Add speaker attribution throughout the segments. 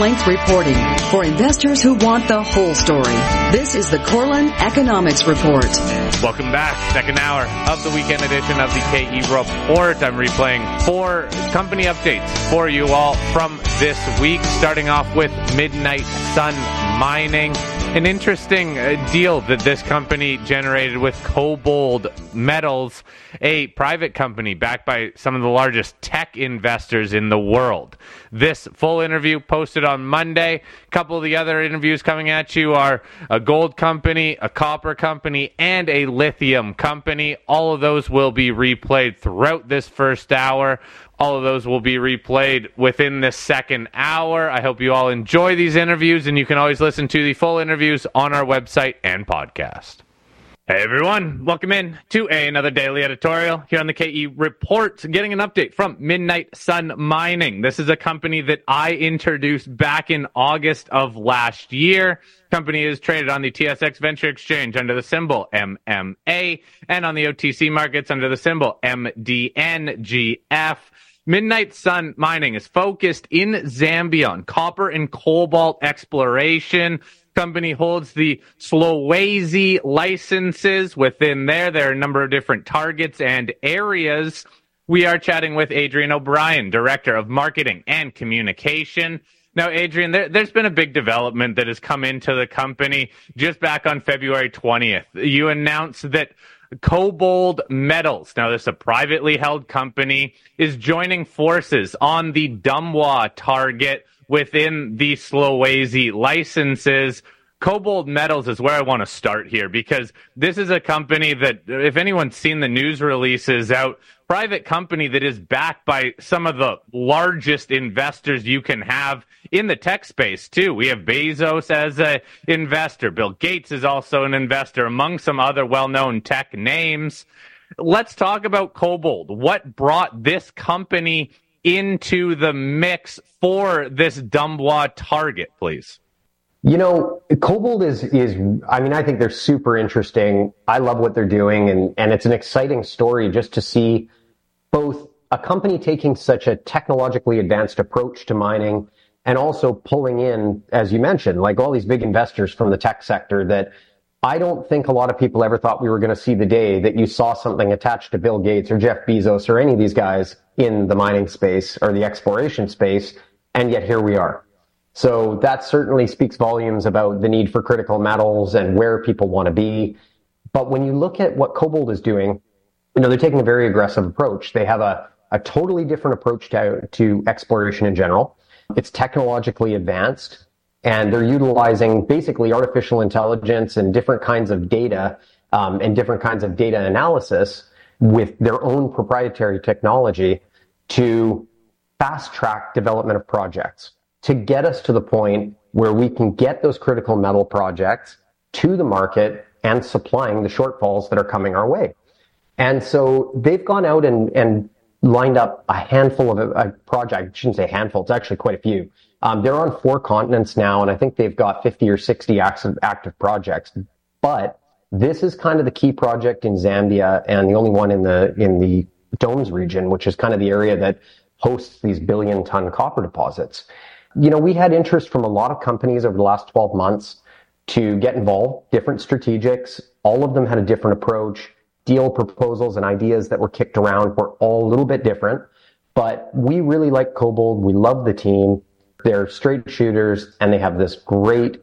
Speaker 1: Length reporting for investors who want the whole story. This is the Korelin Economics Report.
Speaker 2: Welcome back. Second hour of the weekend edition of the KE Report. I'm replaying four company updates for you all from this week, starting off with Midnight Sun Mining. An interesting uh, deal that this company generated with KoBold Metals, a private company backed by some of the largest tech investors in the world. This full interview posted on Monday. A couple of the other interviews coming at you are a gold company, a copper company, and a lithium company. All of those will be replayed throughout this first hour. All of those will be replayed within this second hour. I hope you all enjoy these interviews, and you can always listen to the full interviews on our website and podcast. Hey everyone, welcome in to a, another daily editorial here on the KE Report. Getting an update from Midnight Sun Mining. This is a company that I introduced back in August of last year. Company is traded on the TSX Venture Exchange under the symbol MMA and on the OTC markets under the symbol MDNGF. Midnight Sun Mining is focused in Zambia on copper and cobalt exploration. Company holds the Solwezi licenses. Within there, there are a number of different targets and areas. We are chatting with Adrian O'Brien, Director of Marketing and Communication. Now, Adrian, there, has been a big development that has come into the company just back on February 20th. You announced that KoBold Metals, now this is a privately held company, is joining forces on the Dumbwa target within the Solwezi licenses. KoBold Metals is where I want to start here because this is a company that, if anyone's seen the news releases out, private company that is backed by some of the largest investors you can have in the tech space too. We have Bezos as an investor. Bill Gates is also an investor among some other well-known tech names. Let's talk about KoBold. What brought this company into the mix for this Dumbwa target, please?
Speaker 3: You know, KoBold is is I mean, I think they're super interesting. I love what they're doing and and it's an exciting story just to see both a company taking such a technologically advanced approach to mining and also pulling in, as you mentioned, like all these big investors from the tech sector that I don't think a lot of people ever thought we were going to see the day that you saw something attached to Bill Gates or Jeff Bezos or any of these guys in the mining space or the exploration space. And yet here we are. So that certainly speaks volumes about the need for critical metals and where people want to be. But when you look at what KoBold is doing, you know, they're taking a very aggressive approach. They have a, a totally different approach to, to exploration in general. It's technologically advanced and they're utilizing basically artificial intelligence and different kinds of data um, and different kinds of data analysis with their own proprietary technology to fast track development of projects to get us to the point where we can get those critical metal projects to the market and supplying the shortfalls that are coming our way. And so they've gone out and, and lined up a handful of a, a project. I shouldn't say handful. It's actually quite a few. Um, they're on four continents now, and I think they've got 50 or 60 active, active projects. But this is kind of the key project in Zambia and the only one in the, in the Domes region, which is kind of the area that hosts these billion ton copper deposits. You know, we had interest from a lot of companies over the last 12 months to get involved, different strategics. All of them had a different approach. Deal proposals and ideas that were kicked around were all a little bit different. But we really like KoBold. We love the team. They're straight shooters and they have this great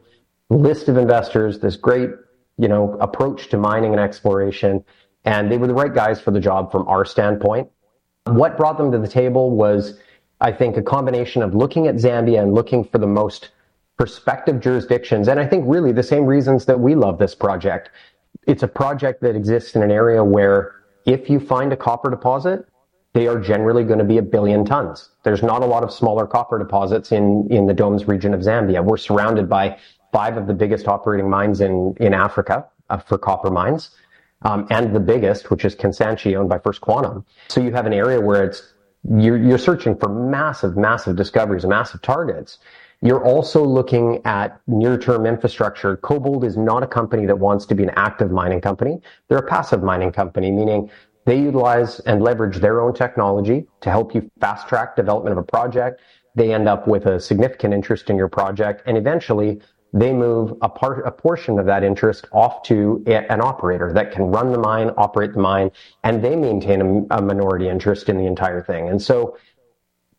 Speaker 3: list of investors, this great, you know, approach to mining and exploration. And they were the right guys for the job from our standpoint. What brought them to the table was I think a combination of looking at Zambia and looking for the most prospective jurisdictions. And I think really the same reasons that we love this project. It's a project that exists in an area where if you find a copper deposit, they are generally going to be a billion tons. There's not a lot of smaller copper deposits in, in the Domes region of Zambia. We're surrounded by five of the biggest operating mines in, in Africa uh, for copper mines. um, and the biggest, which is Kansanshi, owned by First Quantum. So you have an area where it's you're, you're searching for massive, massive discoveries, massive targets. You're also looking at near-term infrastructure. KoBold is not a company that wants to be an active mining company. They're a passive mining company, meaning they utilize and leverage their own technology to help you fast track development of a project. They end up with a significant interest in your project and eventually they move a part, a portion of that interest off to an operator that can run the mine, operate the mine, and they maintain a, a minority interest in the entire thing. And so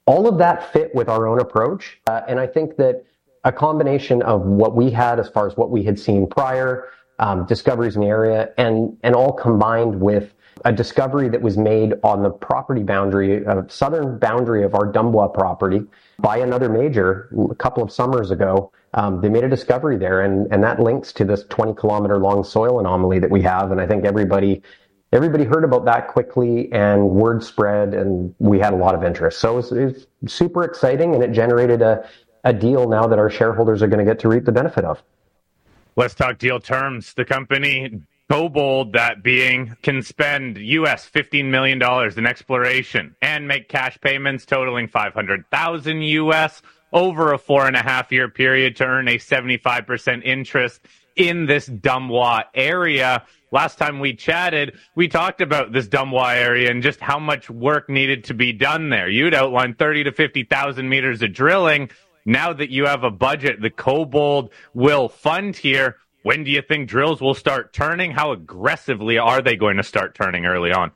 Speaker 3: all of that fit with our own approach. Uh, and I think that a combination of what we had as far as what we had seen prior, um, discoveries in the area, and, and all combined with a discovery that was made on the property boundary, uh, southern boundary of our Dumbwa property by another major a couple of summers ago. Um, they made a discovery there, and, and that links to this 20 kilometer long soil anomaly that we have. And I think everybody everybody heard about that quickly, and word spread, and we had a lot of interest. So it was, it super exciting, and it generated a a deal now that our shareholders are going to get to reap the benefit of.
Speaker 2: Let's talk deal terms. The company KoBold, that being, can spend US $15 million in exploration and make cash payments totaling 500,000 US over a four and a half year period to earn a 75% interest in this Dumbwa area. Last time we chatted, we talked about this Dumbwa area and just how much work needed to be done there. You'd outlined 30 to 50,000 meters of drilling. Now that you have a budget the KoBold will fund here, when do you think drills will start turning? How aggressively are they going to start turning early on?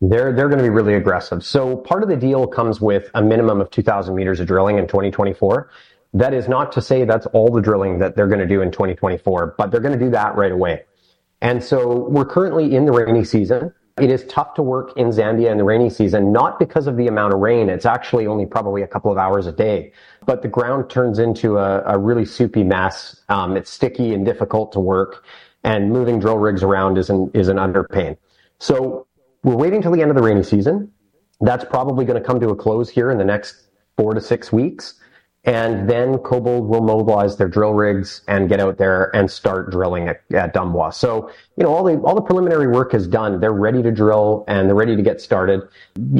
Speaker 3: They're they're going to be really aggressive. So part of the deal comes with a minimum of 2,000 meters of drilling in 2024. That is not to say that's all the drilling that they're going to do in 2024, but they're going to do that right away. And so we're currently in the rainy season. It is tough to work in Zambia in the rainy season, not because of the amount of rain. It's actually only probably a couple of hours a day, but the ground turns into a, a really soupy mess. Um, it's sticky and difficult to work, and moving drill rigs around is an, is an underpain. So we're waiting till the end of the rainy season. That's probably going to come to a close here in the next four to six weeks. And then KoBold will mobilize their drill rigs and get out there and start drilling at, at. So, you know, all the, all the preliminary work is done. They're ready to drill and they're ready to get started.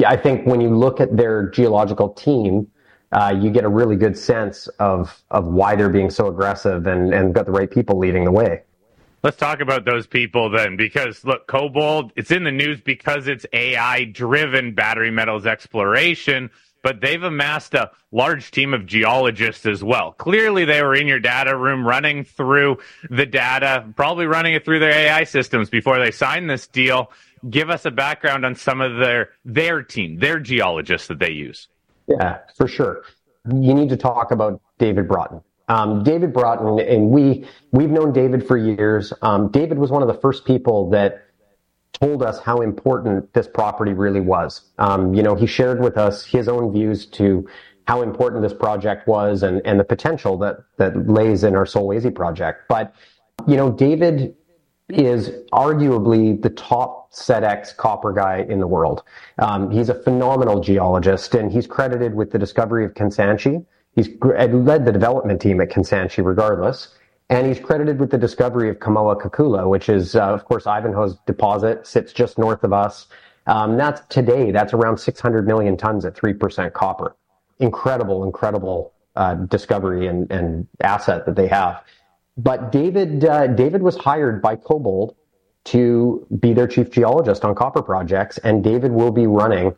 Speaker 3: I think when you look at their geological team, uh, you get a really good sense of, of why they're being so aggressive and, and got the right people leading the way.
Speaker 2: Let's talk about those people then, because look, KoBold, it's in the news because it's AI driven battery metals exploration but they've amassed a large team of geologists as well. Clearly, they were in your data room running through the data, probably running it through their AI systems before they signed this deal. Give us a background on some of their their team, their geologists that they use.
Speaker 3: Yeah, for sure. You need to talk about David Broughton. Um, David Broughton, and we we've known David for years. Um, David was one of the first people that told us how important this property really was. Um, you know, he shared with us his own views to how important this project was and, and the potential that, that lays in our Solwezi project. But, you know, David is arguably the top SEDEX copper guy in the world. Um, he's a phenomenal geologist and he's credited with the discovery of Kansanshi. He's led the development team at Kansanshi regardless. And he's credited with the discovery of Kamoa-Kakula, which is, uh, of course, Ivanhoe's deposit, sits just north of us. Um, that's today, that's around 600 million tons at 3% copper. Incredible, incredible uh, discovery and, and, asset that they have. But David, uh, David was hired by KoBold to be their chief geologist on copper projects, and David will be running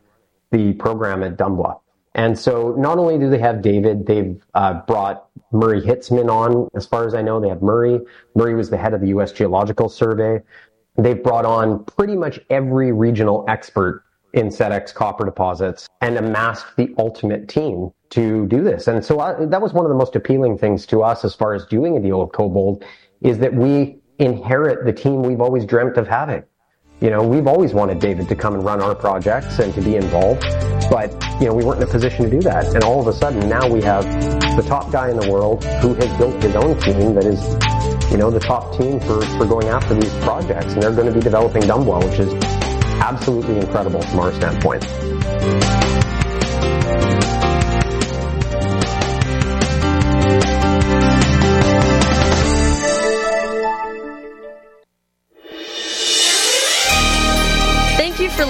Speaker 3: the program at Dumbwa. And so not only do they have David, they've uh, brought Murray Hitzman on. As far as I know, they have Murray. Murray was the head of the U.S. Geological Survey. They've brought on pretty much every regional expert in SEDEX copper deposits and amassed the ultimate team to do this. And so I, that was one of the most appealing things to us as far as doing a deal with KoBold is that we inherit the team we've always dreamt of having. You know, we've always wanted David to come and run our projects and to be involved, but, you know, we weren't in a position to do that. And all of a sudden now we have the top guy in the world who has built his own team that is, you know, the top team for, for going after these projects. And they're going to be developing Dumbwa, which is absolutely incredible from our standpoint.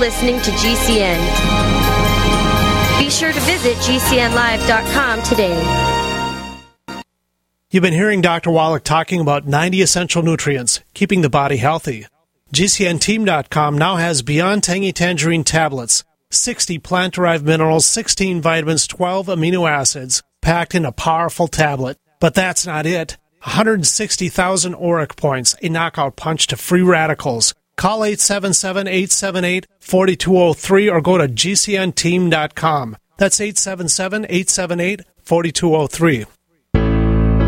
Speaker 4: Listening to GCN. Be sure to visit GCNlive.com today.
Speaker 5: You've been hearing Dr. Wallach talking about 90 essential nutrients, keeping the body healthy. GCNteam.com now has Beyond Tangy Tangerine tablets, 60 plant derived minerals, 16 vitamins, 12 amino acids, packed in a powerful tablet. But that's not it. 160,000 ORAC points, a knockout punch to free radicals. Call 877-878-4203 or go to gcnteam.com. That's 877-878-4203.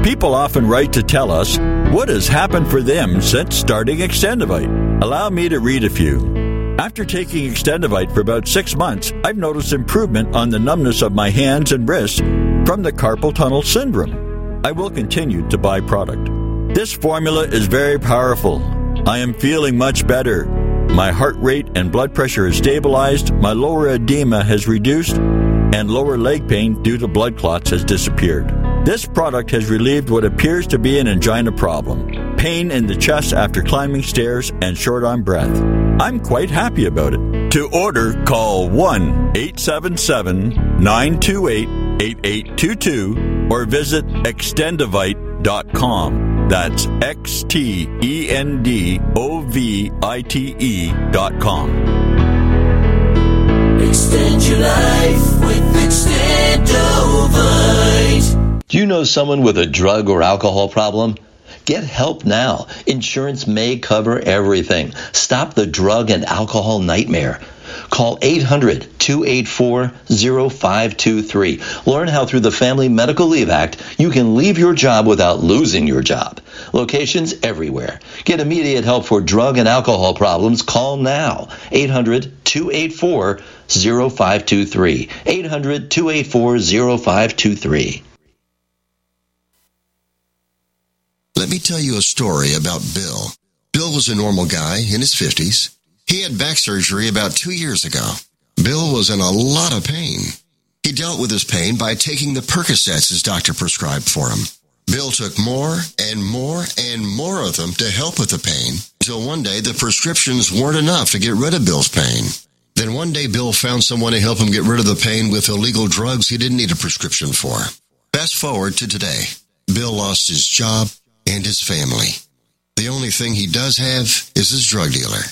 Speaker 6: People often write to tell us what has happened for them since starting Extendovite. Allow me to read a few. After taking Extendovite for about six months, I've noticed improvement on the numbness of my hands and wrists from the carpal tunnel syndrome. I will continue to buy product. This formula is very powerful. I am feeling much better. My heart rate and blood pressure is stabilized, my lower edema has reduced, and lower leg pain due to blood clots has disappeared. This product has relieved what appears to be an angina problem, pain in the chest after climbing stairs, and short on breath. I'm quite happy about it. To order, call 1 877 928 8822 or visit extendovite.com. That's X T E N D O V I T E dot com.
Speaker 7: Extend your life with Extendovite.
Speaker 8: Do you know someone with a drug or alcohol problem? Get help now. Insurance may cover everything. Stop the drug and alcohol nightmare. Call 800 284 0523. Learn how through the Family Medical Leave Act you can leave your job without losing your job. Locations everywhere. Get immediate help for drug and alcohol problems. Call now. 800 284 0523. 800 284 0523.
Speaker 9: Let me tell you a story about Bill. Bill was a normal guy in his 50s. He had back surgery about two years ago. Bill was in a lot of pain. He dealt with his pain by taking the Percocets his doctor prescribed for him. Bill took more and more and more of them to help with the pain until one day the prescriptions weren't enough to get rid of Bill's pain. Then one day Bill found someone to help him get rid of the pain with illegal drugs he didn't need a prescription for. Fast forward to today. Bill lost his job and his family. The only thing he does have is his drug dealer.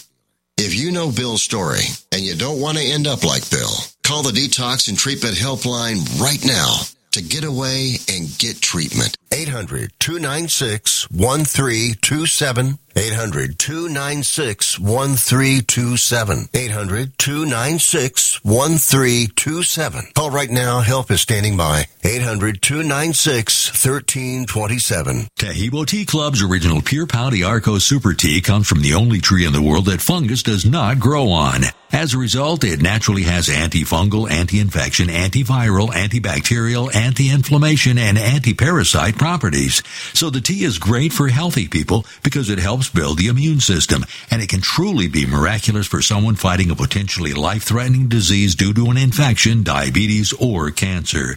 Speaker 9: If you know Bill's story and you don't want to end up like Bill, call the Detox and Treatment Helpline right now to get away and get treatment.
Speaker 10: 800 296 1327. 800 296 1327. 800 296 1327. Call right now. Help is standing by. 800 296 1327.
Speaker 11: Taheebo Tea Club's original Pure Pau d'Arco Super Tea comes from the only tree in the world that fungus does not grow on. As a result, it naturally has antifungal, anti-infection, antiviral, antibacterial, anti-inflammation, and anti-parasite properties. So the tea is great for healthy people because it helps build the immune system, and it can truly be miraculous for someone fighting a potentially life-threatening disease due to an infection, diabetes, or cancer.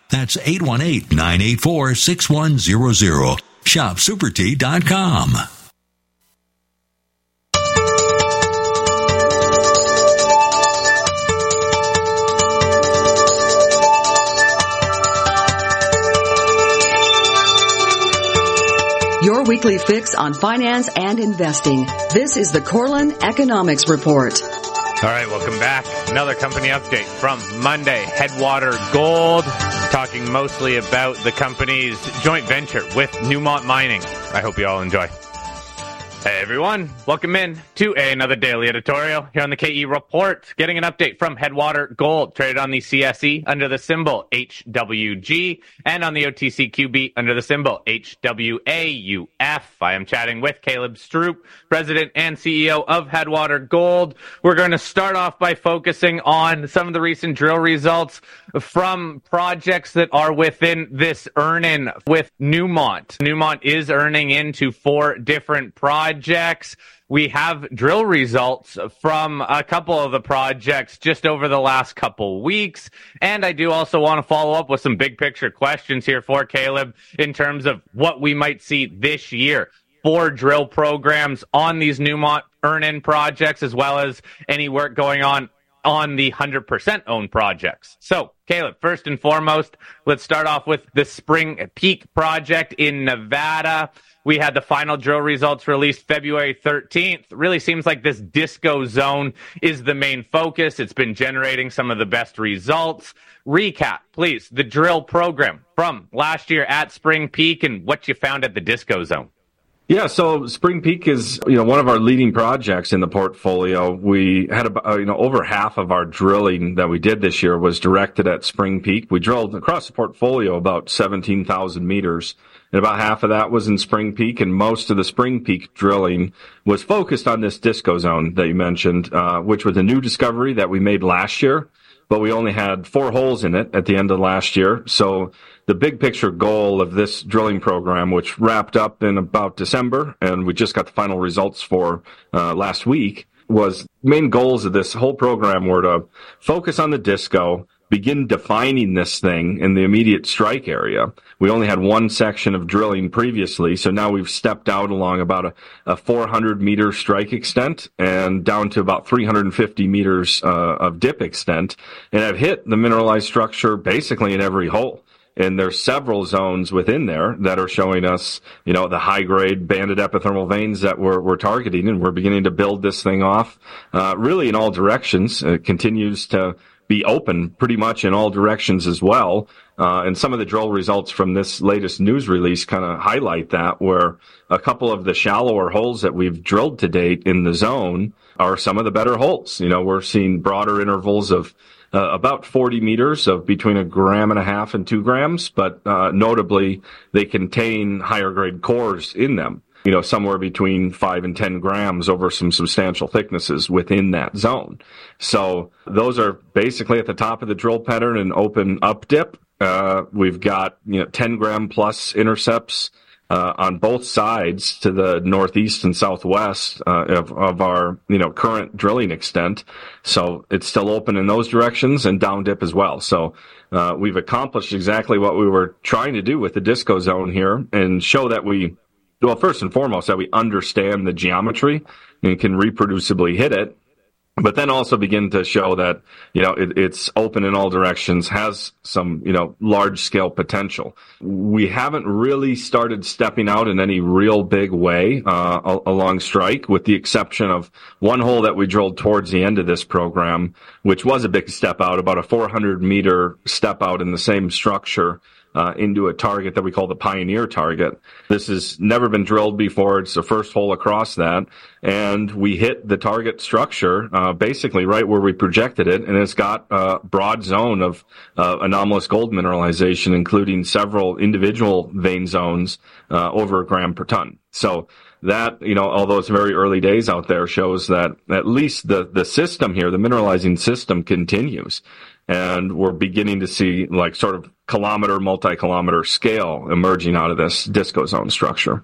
Speaker 11: That's 818-984-6100. Shopsupertea.com.
Speaker 1: Your weekly fix on finance and investing. This is the Korelin Economics Report.
Speaker 2: All right, welcome back. Another company update from Monday. Headwater Gold, talking mostly about the company's joint venture with Newmont Mining. I hope you all enjoy. Hey everyone, welcome in to another daily editorial here on the KE Report. Getting an update from Headwater Gold, traded on the CSE under the symbol HWG and on the OTCQB under the symbol HWAUF. I am chatting with Caleb Stroop, President and CEO of Headwater Gold. We're going to start off by focusing on some of the recent drill results from projects that are within this earn-in with Newmont. Newmont is earning into four different projects projects. We have drill results from a couple of the projects just over the last couple weeks. And I do also want to follow up with some big picture questions here for Caleb in terms of what we might see this year for drill programs on these Newmont earn in projects, as well as any work going on on the 100% owned projects. So, Caleb, first and foremost, let's start off with the Spring Peak project in Nevada. We had the final drill results released February 13th. Really seems like this disco zone is the main focus. It's been generating some of the best results. Recap, please, the drill program from last year at Spring Peak and what you found at the disco zone.
Speaker 12: Yeah, so Spring Peak is you know one of our leading projects in the portfolio. We had about you know over half of our drilling that we did this year was directed at Spring Peak. We drilled across the portfolio about 17,000 meters, and about half of that was in Spring Peak, and most of the Spring Peak drilling was focused on this disco zone that you mentioned, uh, which was a new discovery that we made last year but we only had four holes in it at the end of last year. So the big picture goal of this drilling program, which wrapped up in about December, and we just got the final results for uh, last week, was main goals of this whole program were to focus on the disco, begin defining this thing in the immediate strike area. We only had one section of drilling previously, so now we've stepped out along about a, a 400 meter strike extent and down to about 350 meters uh, of dip extent, and have hit the mineralized structure basically in every hole. And there's several zones within there that are showing us, you know, the high grade banded epithermal veins that we're, we're targeting, and we're beginning to build this thing off, uh, really in all directions. It continues to be open pretty much in all directions as well. Uh, and some of the drill results from this latest news release kind of highlight that, where a couple of the shallower holes that we've drilled to date in the zone are some of the better holes. You know, we're seeing broader intervals of uh, about 40 meters of between a gram and a half and two grams, but uh, notably they contain higher grade cores in them you know, somewhere between five and 10 grams over some substantial thicknesses within that zone. So those are basically at the top of the drill pattern and open up dip. Uh, we've got, you know, 10 gram plus intercepts, uh, on both sides to the northeast and southwest uh, of, of our you know current drilling extent. So it's still open in those directions and down dip as well. So uh, we've accomplished exactly what we were trying to do with the disco zone here and show that we well, first and foremost, that we understand the geometry and can reproducibly hit it, but then also begin to show that, you know, it, it's open in all directions, has some, you know, large scale potential. We haven't really started stepping out in any real big way, uh, along strike, with the exception of one hole that we drilled towards the end of this program, which was a big step out, about a 400 meter step out in the same structure uh, into a target that we call the Pioneer target. This has never been drilled before. It's the first hole across that. And we hit the target structure uh, basically right where we projected it. And it's got a broad zone of uh, anomalous gold mineralization, including several individual vein zones uh, over a gram per ton. So that, you know, although it's very early days out there, shows that at least the, the system here, the mineralizing system continues and we're beginning to see like sort of kilometer, multi-kilometer scale emerging out of this disco zone structure.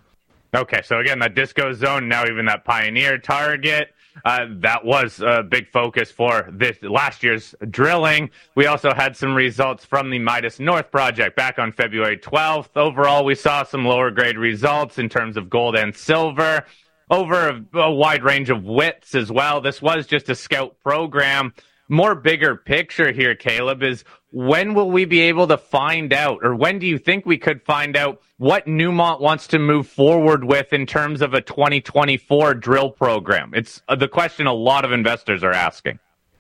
Speaker 2: Okay, so again, that disco zone, now even that pioneer target, uh, that was a big focus for this last year's drilling. We also had some results from the Midas North project back on February 12th. Overall, we saw some lower grade results in terms of gold and silver over a, a wide range of widths as well. This was just a scout program more bigger picture here, Caleb, is when will we be able to find out, or when do you think we could find out what Newmont wants to move forward with in terms of a 2024 drill program? It's uh, the question a lot of investors are asking.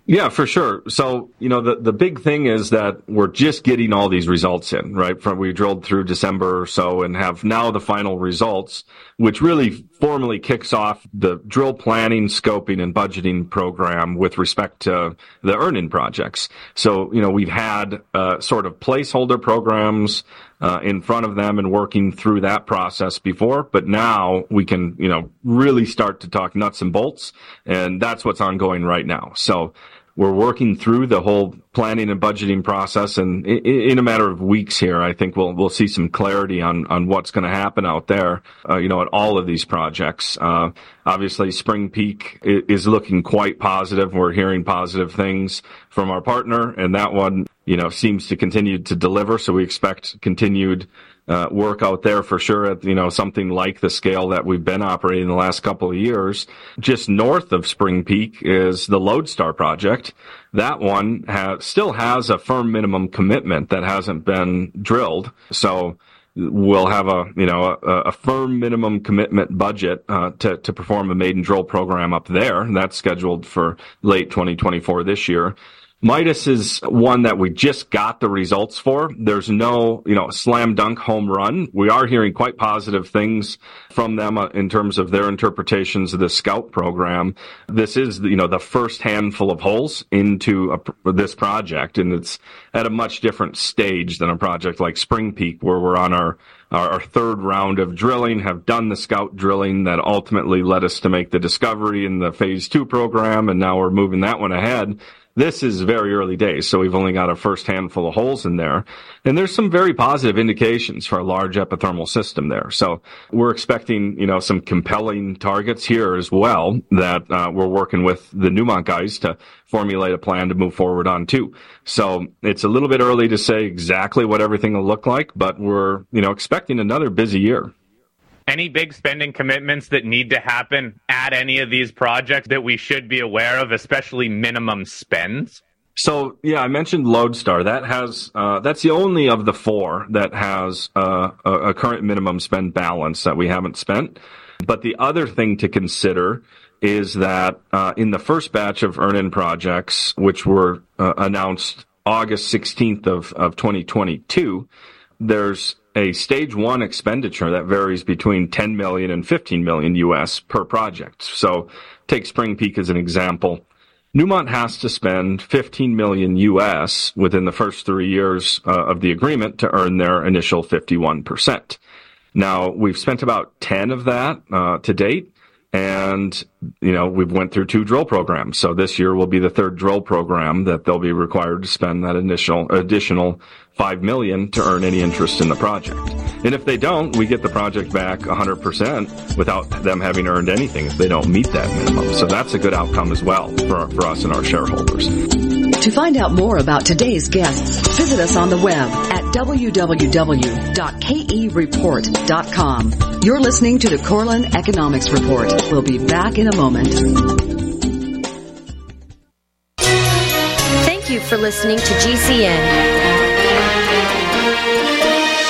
Speaker 12: Yeah, for sure. So, you know, the, the big thing is that we're just getting all these results in, right? From we drilled through December or so and have now the final results, which really formally kicks off the drill planning, scoping and budgeting program with respect to the earn-in projects. So, you know, we've had, uh, sort of placeholder programs, uh, in front of them and working through that process before, but now we can, you know, really start to talk nuts and bolts. And that's what's ongoing right now. So, we're working through the whole planning and budgeting process, and in a matter of weeks here, I think we'll we'll see some clarity on on what's going to happen out there. Uh, you know, at all of these projects. Uh, obviously, Spring Peak is looking quite positive. We're hearing positive things from our partner, and that one, you know, seems to continue to deliver. So we expect continued uh, work out there for sure at, you know, something like the scale that we've been operating the last couple of years. Just north of Spring Peak is the Lodestar project. That one has, still has a firm minimum commitment that hasn't been drilled. So, we'll have a you know a, a firm minimum commitment budget uh, to to perform a maiden drill program up there. That's scheduled for late 2024 this year. Midas is one that we just got the results for. There's no, you know, slam dunk home run. We are hearing quite positive things from them uh, in terms of their interpretations of the scout program. This is, you know, the first handful of holes into a, this project, and it's at a much different stage than a project like Spring Peak, where we're on our our, third round of drilling, have done the scout drilling that ultimately led us to make the discovery in the phase two program, and now we're moving that one ahead. This is very early days, so we've only got a first handful of holes in there. And there's some very positive indications for a large epithermal system there. So we're expecting, you know, some compelling targets here as well that uh, we're working with the Newmont guys to formulate a plan to move forward on too. So it's a little bit early to say exactly what everything will look like, but we're, you know, expecting another busy year.
Speaker 2: Any big spending commitments that need to happen at any of these projects that we should be aware of, especially minimum spends?
Speaker 12: So yeah, I mentioned Lodestar. That has uh, that's the only of the four that has uh, a, a, current minimum spend balance that we haven't spent. But the other thing to consider is that uh, in the first batch of earn-in projects, which were uh, announced August 16th of, of 2022, there's a stage one expenditure that varies between 10 million and 15 million US per project. So take Spring Peak as an example. Newmont has to spend 15 million US within the first three years uh, of the agreement to earn their initial 51%. Now, we've spent about 10 of that uh, to date, and you know we've went through two drill programs so this year will be the third drill program that they'll be required to spend that initial additional 5 million to earn any interest in the project. And if they don't we get the project back 100% without them having earned anything if they don't meet that minimum. So that's a good outcome as well for, for us and our shareholders.
Speaker 1: To find out more about today's guests visit us on the web at www.kereport.com you're listening to the Korelin Economics Report. We'll be back in a moment.
Speaker 4: Thank you for listening to GCN.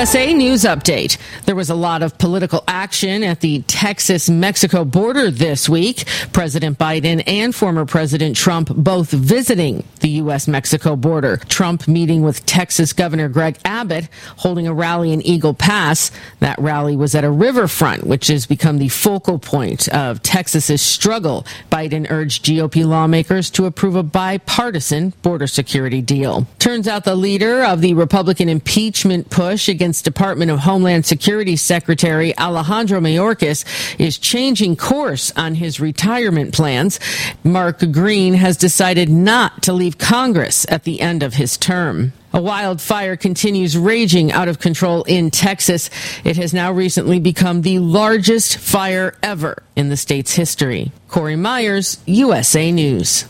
Speaker 13: USA News Update. There was a lot of political action at the Texas Mexico border this week. President Biden and former President Trump both visiting the U.S. Mexico border. Trump meeting with Texas Governor Greg Abbott, holding a rally in Eagle Pass. That rally was at a riverfront, which has become the focal point of Texas's struggle. Biden urged GOP lawmakers to approve a bipartisan border security deal. Turns out the leader of the Republican impeachment push against Department of Homeland Security Secretary Alejandro Mayorkas is changing course on his retirement plans. Mark Green has decided not to leave Congress at the end of his term. A wildfire continues raging out of control in Texas. It has now recently become the largest fire ever in the state's history. Corey Myers, USA News.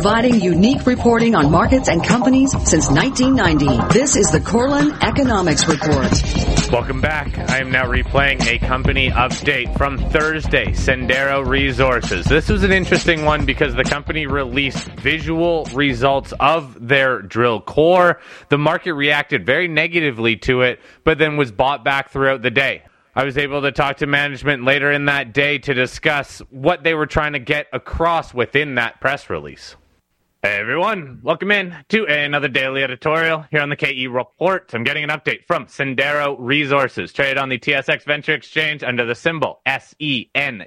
Speaker 1: Providing unique reporting on markets and companies since 1990. This is the Korelin Economics Report.
Speaker 2: Welcome back. I am now replaying a company update from Thursday, Sendero Resources. This was an interesting one because the company released visual results of their drill core. The market reacted very negatively to it, but then was bought back throughout the day. I was able to talk to management later in that day to discuss what they were trying to get across within that press release. Hey everyone, welcome in to another daily editorial here on the KE Report. I'm getting an update from Sendero Resources, traded on the TSX Venture Exchange under the symbol SEND.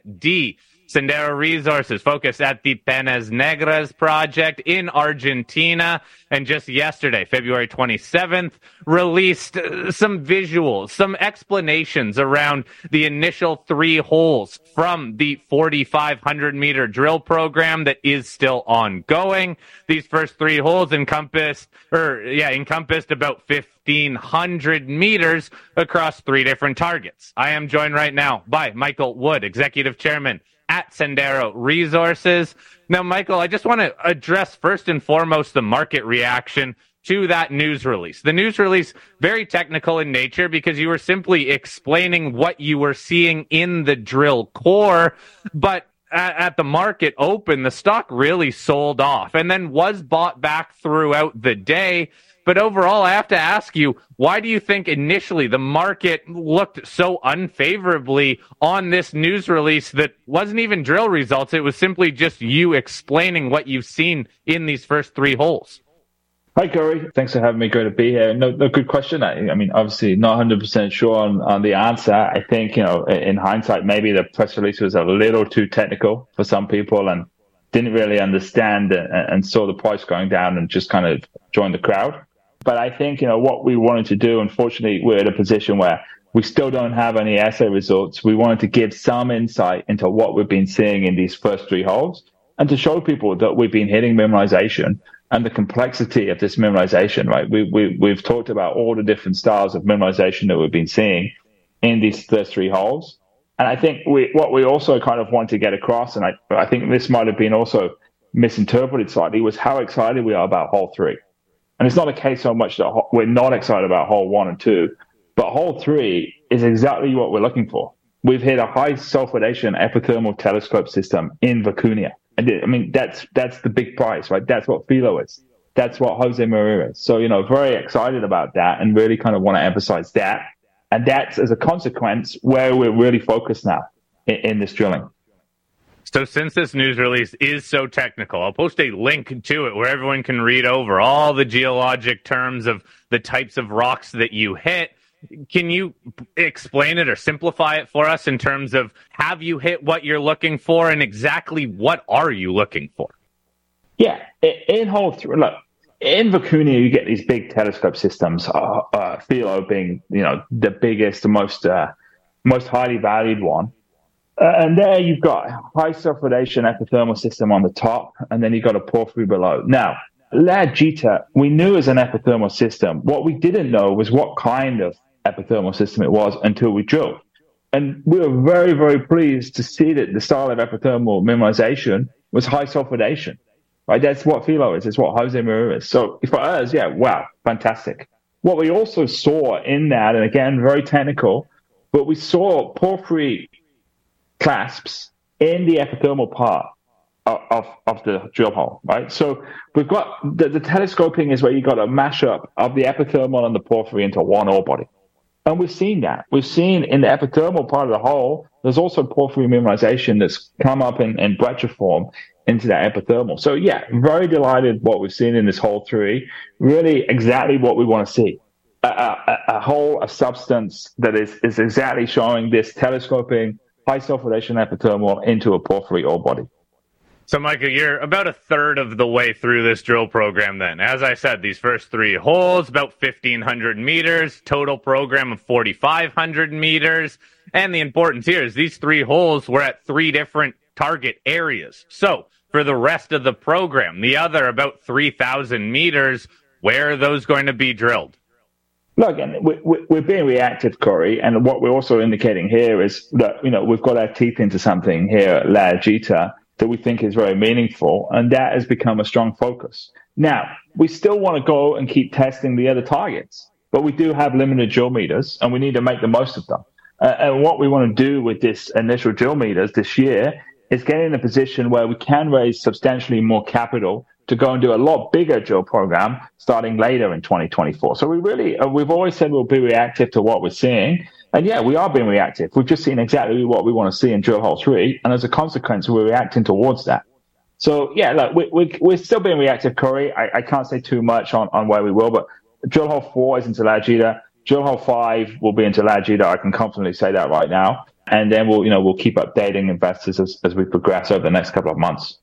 Speaker 2: Sendero Resources focused at the Peñas Negras project in Argentina. And just yesterday, February 27th, released uh, some visuals, some explanations around the initial three holes from the 4,500 meter drill program that is still ongoing. These first three holes encompassed, or yeah, encompassed about 1,500 meters across three different targets. I am joined right now by Michael Wood, Executive Chairman at Sendero Resources. Now, Michael, I just want to address first and foremost the market reaction to that news release. The news release, very technical in nature because you were simply explaining what you were seeing in the drill core, but at, at, the market open, the stock really sold off and then was bought back throughout the day. But overall, I have to ask you, why do you think initially the market looked so unfavorably on this news release that wasn't even drill results? It was simply just you explaining what you've seen in these first three holes.
Speaker 14: Hi, Corey. Thanks for having me. Great to be here. No, no good question. I, I mean, obviously, not 100% sure on, on the answer. I think, you know, in hindsight, maybe the press release was a little too technical for some people and didn't really understand and, and saw the price going down and just kind of joined the crowd. But I think, you know, what we wanted to do, unfortunately, we're in a position where we still don't have any assay results. We wanted to give some insight into what we've been seeing in these first three holes and to show people that we've been hitting mineralization and the complexity of this mineralization, right? We, we, we've talked about all the different styles of mineralization that we've been seeing in these first three holes. And I think we, what we also kind of want to get across, and I, I think this might have been also misinterpreted slightly, was how excited we are about hole three. And it's not a case so much that we're not excited about hole one and two, but hole three is exactly what we're looking for. We've hit a high sulfidation epithermal telescope system in Vicuña. I mean, that's that's the big prize, right? That's what Filo is. That's what Jose Maria is. So, you know, very excited about that and really kind of want to emphasize that. And that's as a consequence where we're really focused now in, in this drilling.
Speaker 2: So, since this news release is so technical, I'll post a link to it where everyone can read over all the geologic terms of the types of rocks that you hit can you explain it or simplify it for us in terms of have you hit what you're looking for and exactly what are you looking for?
Speaker 14: Yeah, in hole three, look, in Vicuña, you get these big telescope systems. Uh, uh, Filo being, you know, the biggest, the most, uh, most highly valued one. Uh, and there you've got high sulfidation epithermal system on the top, and then you've got a porphyry below. Now, La Gita, we knew as an epithermal system. What we didn't know was what kind of epithermal system it was until we drilled. And we were very, very pleased to see that the style of epithermal mineralization was high sulfidation. Right? That's what Filo is. It's what Josemaria is. So for us, yeah, wow, fantastic. What we also saw in that, and again, very technical, but we saw porphyry clasts in the epithermal part of, of the drill hole, right? So we've got the, the telescoping is where you've got a mashup of the epithermal and the porphyry into one ore body. And we've seen that. We've seen in the epithermal part of the hole, there's also porphyry mineralization that's come up in, in form into that epithermal. So yeah, very delighted what we've seen in this hole three. Really exactly what we want to see. A, a, a hole, a substance that is, is exactly showing this telescoping high sulfidation epithermal into a porphyry ore body.
Speaker 2: So, Michael, you're about a third of the way through this drill program then. As I said, these first three holes, about 1,500 meters, total program of 4,500 meters. And the importance here is these three holes were at three different target areas. So, for the rest of the program, the other about 3,000 meters, where are those going to be drilled?
Speaker 14: Look, and we're being reactive, Corey, and what we're also indicating here is that, you know, we've got our teeth into something here at La Gita that we think is very meaningful, and that has become a strong focus. Now, we still want to go and keep testing the other targets, but we do have limited drill meters, and we need to make the most of them. Uh, and what we want to do with this initial drill meters this year is get in a position where we can raise substantially more capital to go and do a lot bigger drill program starting later in 2024. So we really, uh, we've always said we'll be reactive to what we're seeing. And yeah, we are being reactive. We've just seen exactly what we want to see in drill hole three. And as a consequence, we're reacting towards that. So yeah, look, we, we, we're still being reactive, Corey. I, I can't say too much on, on where we will, but drill hole four is into La Gita. Drill hole five will be into La Gita. I can confidently say that right now. And then we'll, you know, we'll keep updating investors as, as we progress over the next couple of months.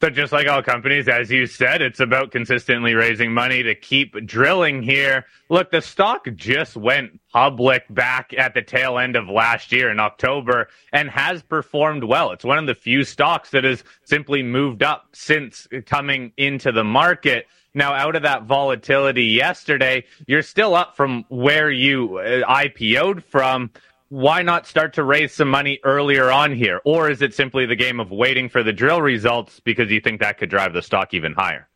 Speaker 2: So just like all companies, as you said, it's about consistently raising money to keep drilling here. Look, the stock just went public back at the tail end of last year in October and has performed well. It's one of the few stocks that has simply moved up since coming into the market. Now, out of that volatility yesterday, you're still up from where you uh, IPO'd from why not start to raise some money earlier on here? Or is it simply the game of waiting for the drill results because you think that could drive the stock even higher?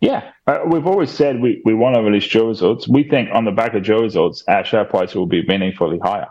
Speaker 14: Yeah, uh, we've always said we, we want to release drill results. We think on the back of drill results, our share price will be meaningfully higher.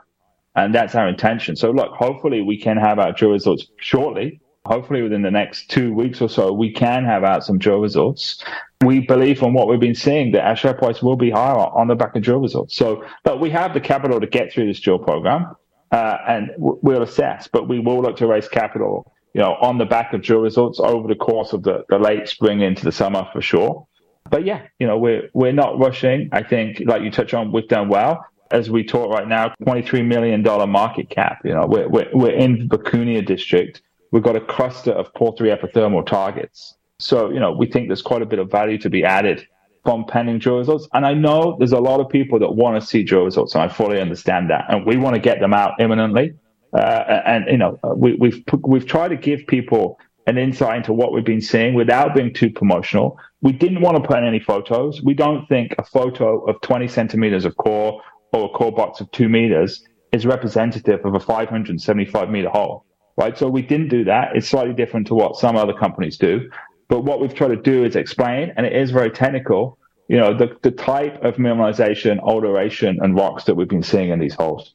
Speaker 14: And that's our intention. So look, hopefully we can have our drill results shortly. Hopefully within the next two weeks or so, we can have out some drill results we believe from what we've been seeing that our share price will be higher on the back of drill results. So, but we have the capital to get through this drill program, uh, and we'll assess. But we will look to raise capital, you know, on the back of drill results over the course of the, the late spring into the summer for sure. But yeah, you know, we're we're not rushing. I think, like you touch on, we've done well. As we talk right now, $23 million market cap. You know, we're, we're, we're in district. We've got a cluster of porphyry epithermal targets. So, you know, we think there's quite a bit of value to be added from pending drill results. And I know there's a lot of people that want to see drill results, and I fully understand that. And we want to get them out imminently. Uh, and you know, we, we've we've tried to give people an insight into what we've been seeing without being too promotional. We didn't want to put in any photos. We don't think a photo of 20 centimeters of core or a core box of two meters is representative of a 575 meter hole, right? So we didn't do that. It's slightly different to what some other companies do. But what we've tried to do is explain, and it is very technical, you know, the, the type of mineralization, alteration, and rocks that we've been seeing in these holes.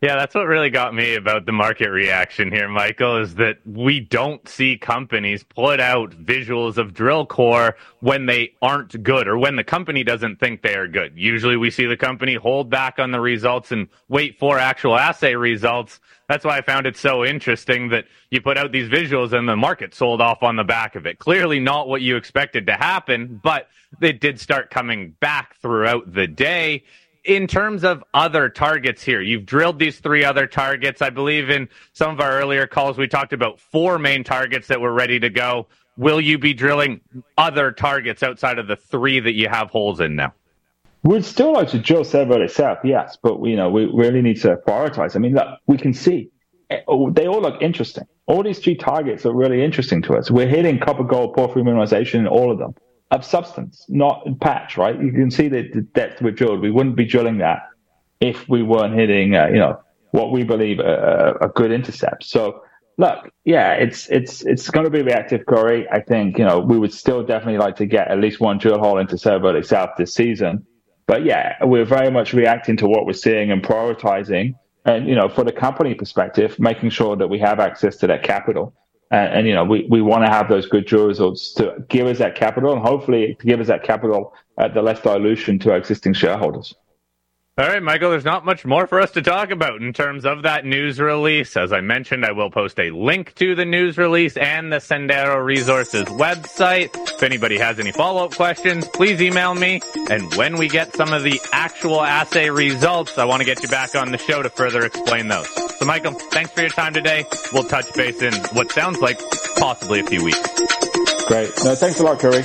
Speaker 2: Yeah, that's what really got me about the market reaction here, Michael, is that we don't see companies put out visuals of drill core when they aren't good or when the company doesn't think they are good. Usually we see the company hold back on the results and wait for actual assay results. That's why I found it so interesting that you put out these visuals and the market sold off on the back of it. Clearly not what you expected to happen, but it did start coming back throughout the day in terms of other targets here, you've drilled these three other targets. I believe in some of our earlier calls, we talked about four main targets that were ready to go. Will you be drilling other targets outside of the three that you have holes in now?
Speaker 14: We'd still like to drill Cerro itself, yes, but you know we really need to prioritize. I mean, look, we can see eh, they all look interesting. All these three targets are really interesting to us. We're hitting copper gold porphyry mineralization in all of them of substance, not patch, right? You can see the, the depth we drilled. We wouldn't be drilling that if we weren't hitting, uh, you know, what we believe a, good intercept. So, look, yeah, it's it's it's going to be reactive, Corey. I think you know we would still definitely like to get at least one drill hole into Cerro South this season. But yeah, we're very much reacting to what we're seeing and prioritizing. And you know, for the company perspective, making sure that we have access to that capital and, and, you know, we, we want to have those good drill results to give us that capital and hopefully to give us that capital at the less dilution to our existing shareholders.
Speaker 2: All right, Michael, there's not much more for us to talk about in terms of that news release. As I mentioned, I will post a link to the news release and the Sendero Resources website. If anybody has any follow up questions, please email me. And when we get some of the actual assay results, I want to get you back on the show to further explain those. So, Michael, thanks for your time today. We'll touch base in what sounds like possibly a few weeks.
Speaker 14: Great. No, thanks a lot,
Speaker 4: Corey.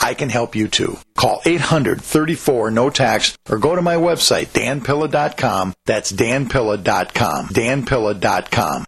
Speaker 15: I can help you too. Call 834 no tax or go to my website danpilla.com. That's danpilla.com. danpilla.com.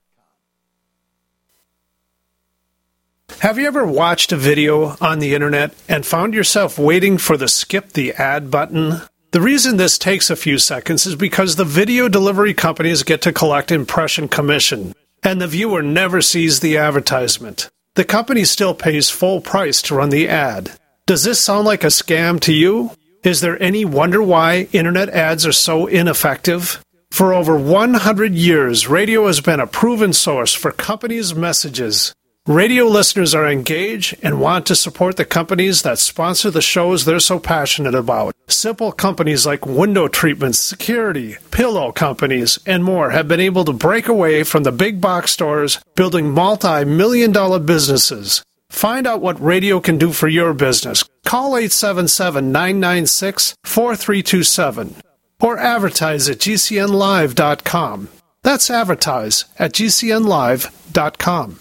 Speaker 5: Have you ever watched a video on the internet and found yourself waiting for the skip the ad button? The reason this takes a few seconds is because the video delivery companies get to collect impression commission, and the viewer never sees the advertisement. The company still pays full price to run the ad. Does this sound like a scam to you? Is there any wonder why internet ads are so ineffective? For over 100 years, radio has been a proven source for companies' messages. Radio listeners are engaged and want to support the companies that sponsor the shows they're so passionate about. Simple companies like window treatments, security, pillow companies, and more have been able to break away from the big box stores, building multi million dollar businesses. Find out what radio can do for your business. Call 877 996 4327 or advertise at gcnlive.com. That's advertise at gcnlive.com.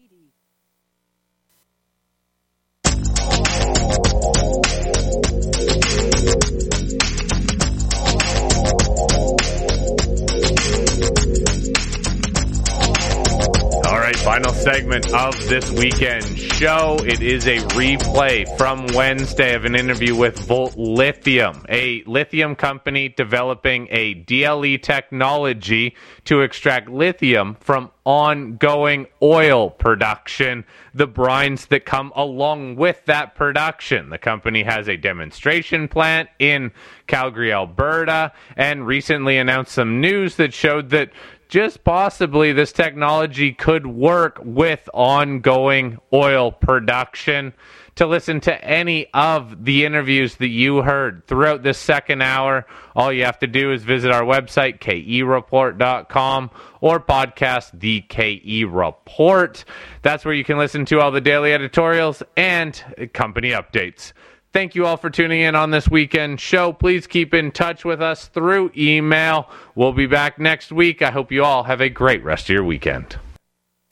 Speaker 2: Segment of this weekend show. It is a replay from Wednesday of an interview with Volt Lithium, a lithium company developing a DLE technology to extract lithium from ongoing oil production, the brines that come along with that production. The company has a demonstration plant in Calgary, Alberta, and recently announced some news that showed that just possibly this technology could work with ongoing oil production. To listen to any of the interviews that you heard throughout this second hour, all you have to do is visit our website, kereport.com, or podcast the KE Report. That's where you can listen to all the daily editorials and company updates. Thank you all for tuning in on this weekend show. Please keep in touch with us through email. We'll be back next week. I hope you all have a great rest of your weekend.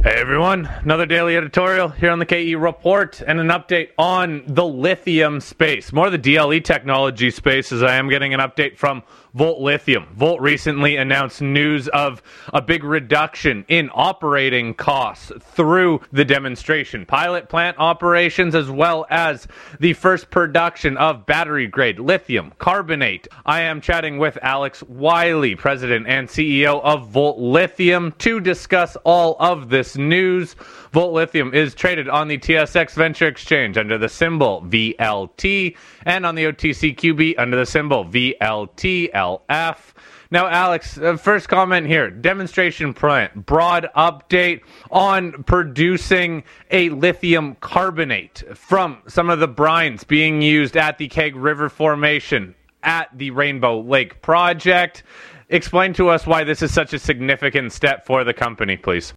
Speaker 2: Hey everyone, another daily editorial here on the KE Report and an update on the lithium space. More of the DLE technology space as I am getting an update from Volt Lithium. Volt recently announced news of a big reduction in operating costs through the demonstration pilot plant operations as well as the first production of battery grade lithium carbonate. I am chatting with Alex Wylie, president and CEO of Volt Lithium, to discuss all of this news. Volt Lithium is traded on the TSX Venture Exchange under the symbol VLT and on the OTCQB under the symbol VLTLF. Now, Alex, uh, first comment here demonstration plant, broad update on producing a lithium carbonate from some of the brines being used at the Keg River Formation at the Rainbow Lake Project. Explain to us why this is such a significant step for the company, please.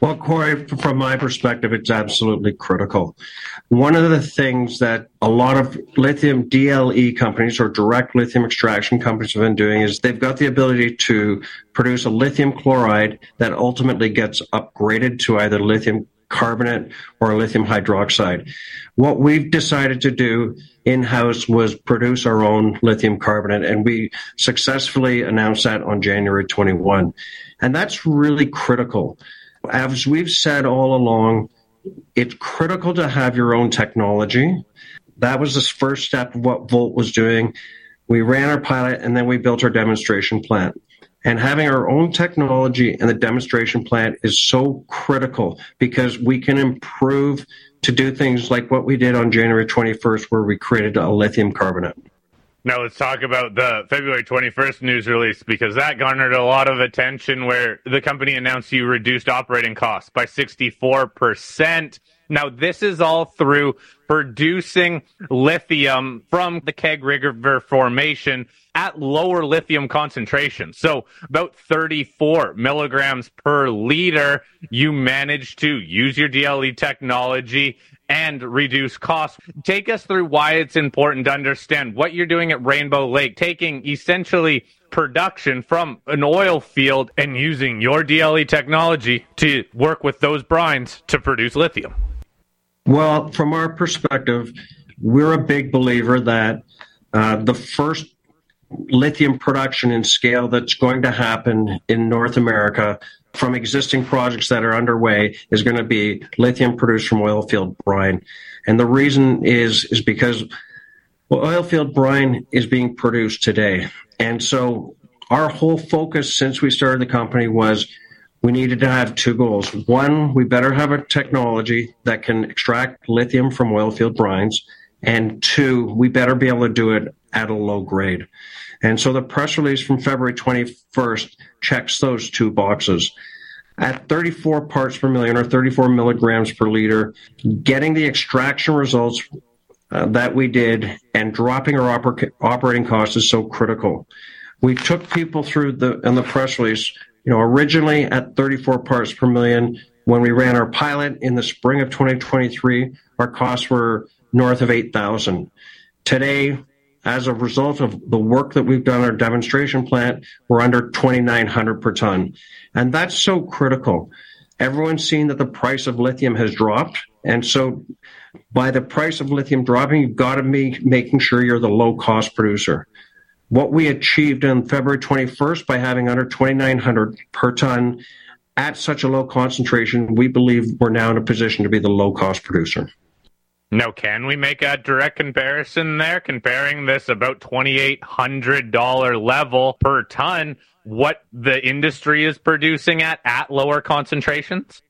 Speaker 16: Well, Corey, from my perspective, it's absolutely critical. One of the things that a lot of lithium DLE companies or direct lithium extraction companies have been doing is they've got the ability to produce a lithium chloride that ultimately gets upgraded to either lithium carbonate or lithium hydroxide. What we've decided to do in house was produce our own lithium carbonate, and we successfully announced that on January 21. And that's really critical as we've said all along, it's critical to have your own technology. That was the first step of what Volt was doing. We ran our pilot and then we built our demonstration plant. And having our own technology and the demonstration plant is so critical because we can improve to do things like what we did on January 21st, where we created a lithium carbonate.
Speaker 2: Now let's talk about the February 21st news release because that garnered a lot of attention where the company announced you reduced operating costs by 64%. Now this is all through producing lithium from the Keg River formation at lower lithium concentrations. So about 34 milligrams per liter, you managed to use your DLE technology and reduce costs. Take us through why it's important to understand what you're doing at Rainbow Lake, taking essentially production from an oil field and using your DLE technology to work with those brines to produce lithium.
Speaker 16: Well, from our perspective, we're a big believer that uh, the first lithium production in scale that's going to happen in North America from existing projects that are underway is going to be lithium produced from oil field brine. And the reason is is because well, oil field brine is being produced today. And so our whole focus since we started the company was we needed to have two goals. One, we better have a technology that can extract lithium from oil field brines. And two, we better be able to do it at a low grade. And so the press release from February 21st checks those two boxes. At 34 parts per million or 34 milligrams per liter, getting the extraction results uh, that we did and dropping our oper- operating costs is so critical. We took people through the in the press release, you know, originally at 34 parts per million. When we ran our pilot in the spring of 2023, our costs were north of 8,000. Today, as a result of the work that we've done our demonstration plant, we're under 2,900 per ton. And that's so critical. Everyone's seen that the price of lithium has dropped. And so by the price of lithium dropping, you've got to be making sure you're the low cost producer. What we achieved on February 21st by having under 2,900 per ton at such a low concentration, we believe we're now in a position to be the low cost producer.
Speaker 2: Now, can we make a direct comparison there, comparing this about $2,800 level per ton, what the industry is producing at at lower concentrations?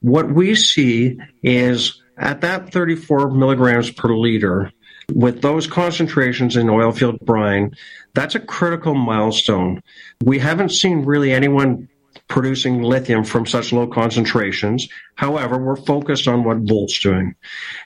Speaker 16: What we see is at that 34 milligrams per liter, with those concentrations in oilfield brine, that's a critical milestone. We haven't seen really anyone producing lithium from such low concentrations. However, we're focused on what Volt's doing.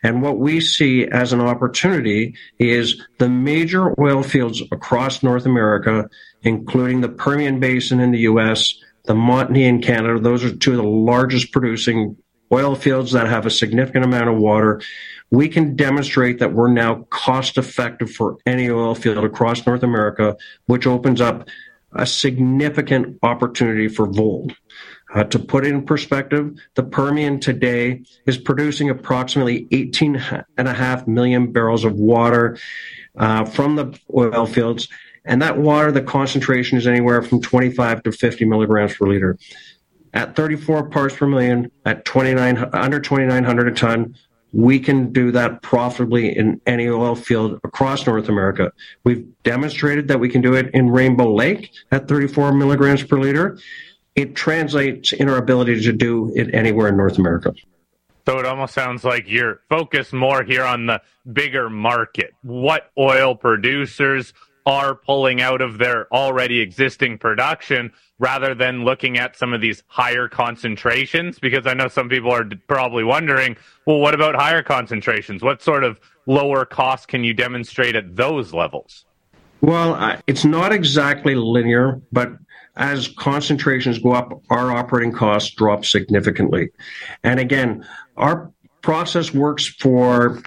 Speaker 16: And what we see as an opportunity is the major oil fields across North America, including the Permian Basin in the US, the Montney in Canada. Those are two of the largest producing oil fields that have a significant amount of water. We can demonstrate that we're now cost effective for any oil field across North America, which opens up a significant opportunity for Volt. Uh, to put it in perspective, the Permian today is producing approximately 18 and a half million barrels of water uh, from the oil fields. And that water, the concentration is anywhere from 25 to 50 milligrams per liter. At 34 parts per million, at 29, under 2,900 a ton, we can do that profitably in any oil field across North America. We've demonstrated that we can do it in Rainbow Lake at 34 milligrams per liter. It translates in our ability to do it anywhere in North America.
Speaker 2: So it almost sounds like you're focused more here on the bigger market. What oil producers are pulling out of their already existing production rather than looking at some of these higher concentrations? Because I know some people are probably wondering, well, what about higher concentrations? What sort of lower cost can you demonstrate at those levels?
Speaker 16: Well, it's not exactly linear, but as concentrations go up, our operating costs drop significantly. And again, our process works for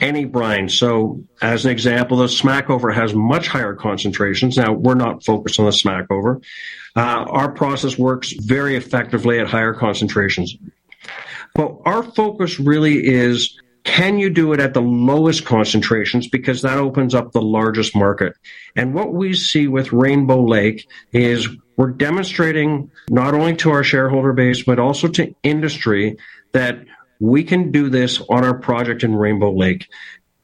Speaker 16: any brine. So, as an example, the Smackover has much higher concentrations. Now, we're not focused on the Smackover. Uh, our process works very effectively at higher concentrations. But our focus really is can you do it at the lowest concentrations because that opens up the largest market and what we see with rainbow lake is we're demonstrating not only to our shareholder base but also to industry that we can do this on our project in Rainbow Lake.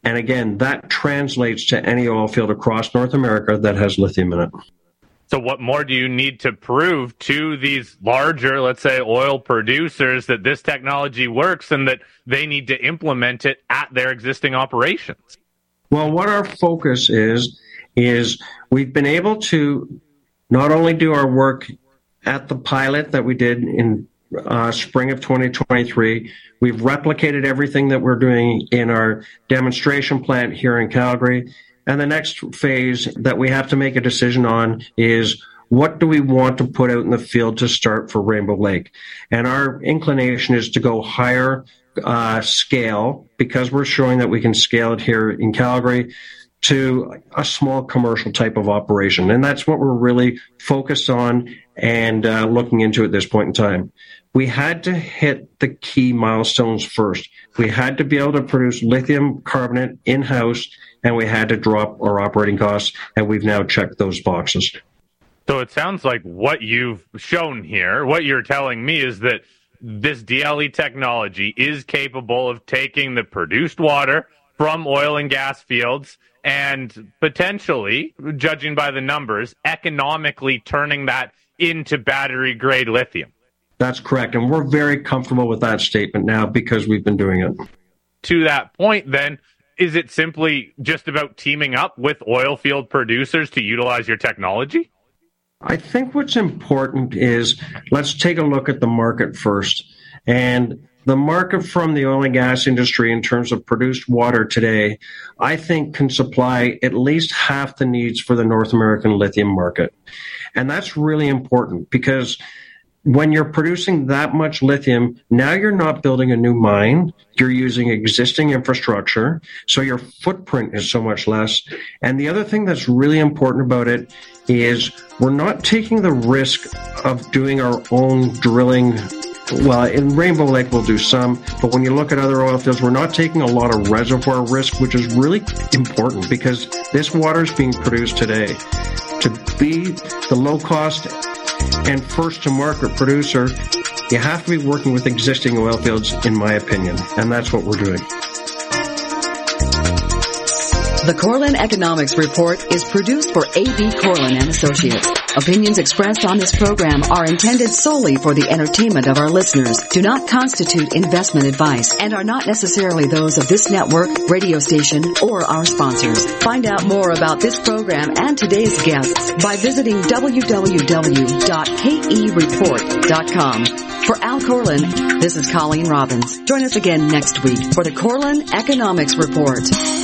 Speaker 16: And again, that translates to any oil field across North America that has lithium in it.
Speaker 2: So, what more do you need to prove to these larger, let's say, oil producers that this technology works and that they need to implement it at their existing operations?
Speaker 16: Well, what our focus is, is we've been able to not only do our work at the pilot that we did in uh, spring of 2023, we've replicated everything that we're doing in our demonstration plant here in Calgary. And the next phase that we have to make a decision on is what do we want to put out in the field to start for Rainbow Lake? And our inclination is to go higher uh, scale because we're showing that we can scale it here in Calgary to a small commercial type of operation. And that's what we're really focused on and uh, looking into at this point in time. We had to hit the key milestones first. We had to be able to produce lithium carbonate in house and we had to drop our operating costs. And we've now checked those boxes.
Speaker 2: So it sounds like what you've shown here, what you're telling me is that this DLE technology is capable of taking the produced water from oil and gas fields and potentially, judging by the numbers, economically turning that into battery grade lithium.
Speaker 16: That's correct. And we're very comfortable with that statement now because we've been doing it.
Speaker 2: To that point, then, is it simply just about teaming up with oil field producers to utilize your technology?
Speaker 16: I think what's important is let's take a look at the market first. And the market from the oil and gas industry in terms of produced water today, I think can supply at least half the needs for the North American lithium market. And that's really important because when you're producing that much lithium, now you're not building a new mine. You're using existing infrastructure. So your footprint is so much less. And the other thing that's really important about it is we're not taking the risk of doing our own drilling. Well, in Rainbow Lake, we'll do some, but when you look at other oil fields, we're not taking a lot of reservoir risk, which is really important because this water is being produced today. To be the low cost and first to market producer, you have to be working with existing oil fields, in my opinion, and that's what we're doing.
Speaker 1: The Korelin Economics Report is produced for A.B. Korelin and Associates. Opinions expressed on this program are intended solely for the entertainment of our listeners, do not constitute investment advice, and are not necessarily those of this network, radio station, or our sponsors. Find out more about this program and today's guests by visiting www.kereport.com. For Al Korelin, this is Colleen Robbins. Join us again next week for the Korelin Economics Report.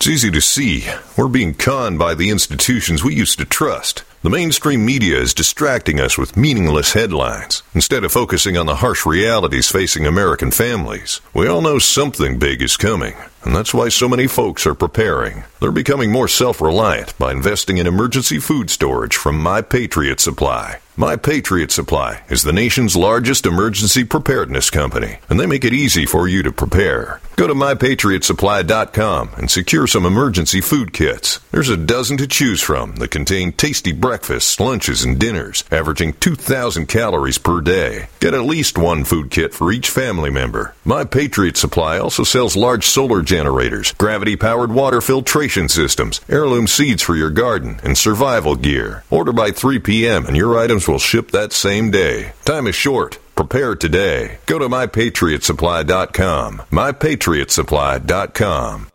Speaker 17: It's easy to see. We're being conned by the institutions we used to trust. The mainstream media is distracting us with meaningless headlines instead of focusing on the harsh realities facing American families. We all know something big is coming, and that's why so many folks are preparing. They're becoming more self reliant by investing in emergency food storage from My Patriot Supply. My Patriot Supply is the nation's largest emergency preparedness company, and they make it easy for you to prepare. Go to mypatriotsupply.com and secure some emergency food kits. There's a dozen to choose from that contain tasty breakfasts, lunches, and dinners, averaging 2,000 calories per day. Get at least one food kit for each family member. My Patriot Supply also sells large solar generators, gravity powered water filtration systems, heirloom seeds for your garden, and survival gear. Order by 3 p.m. and your items will ship that same day. Time is short. Prepare today. Go to mypatriotsupply.com. Mypatriotsupply.com.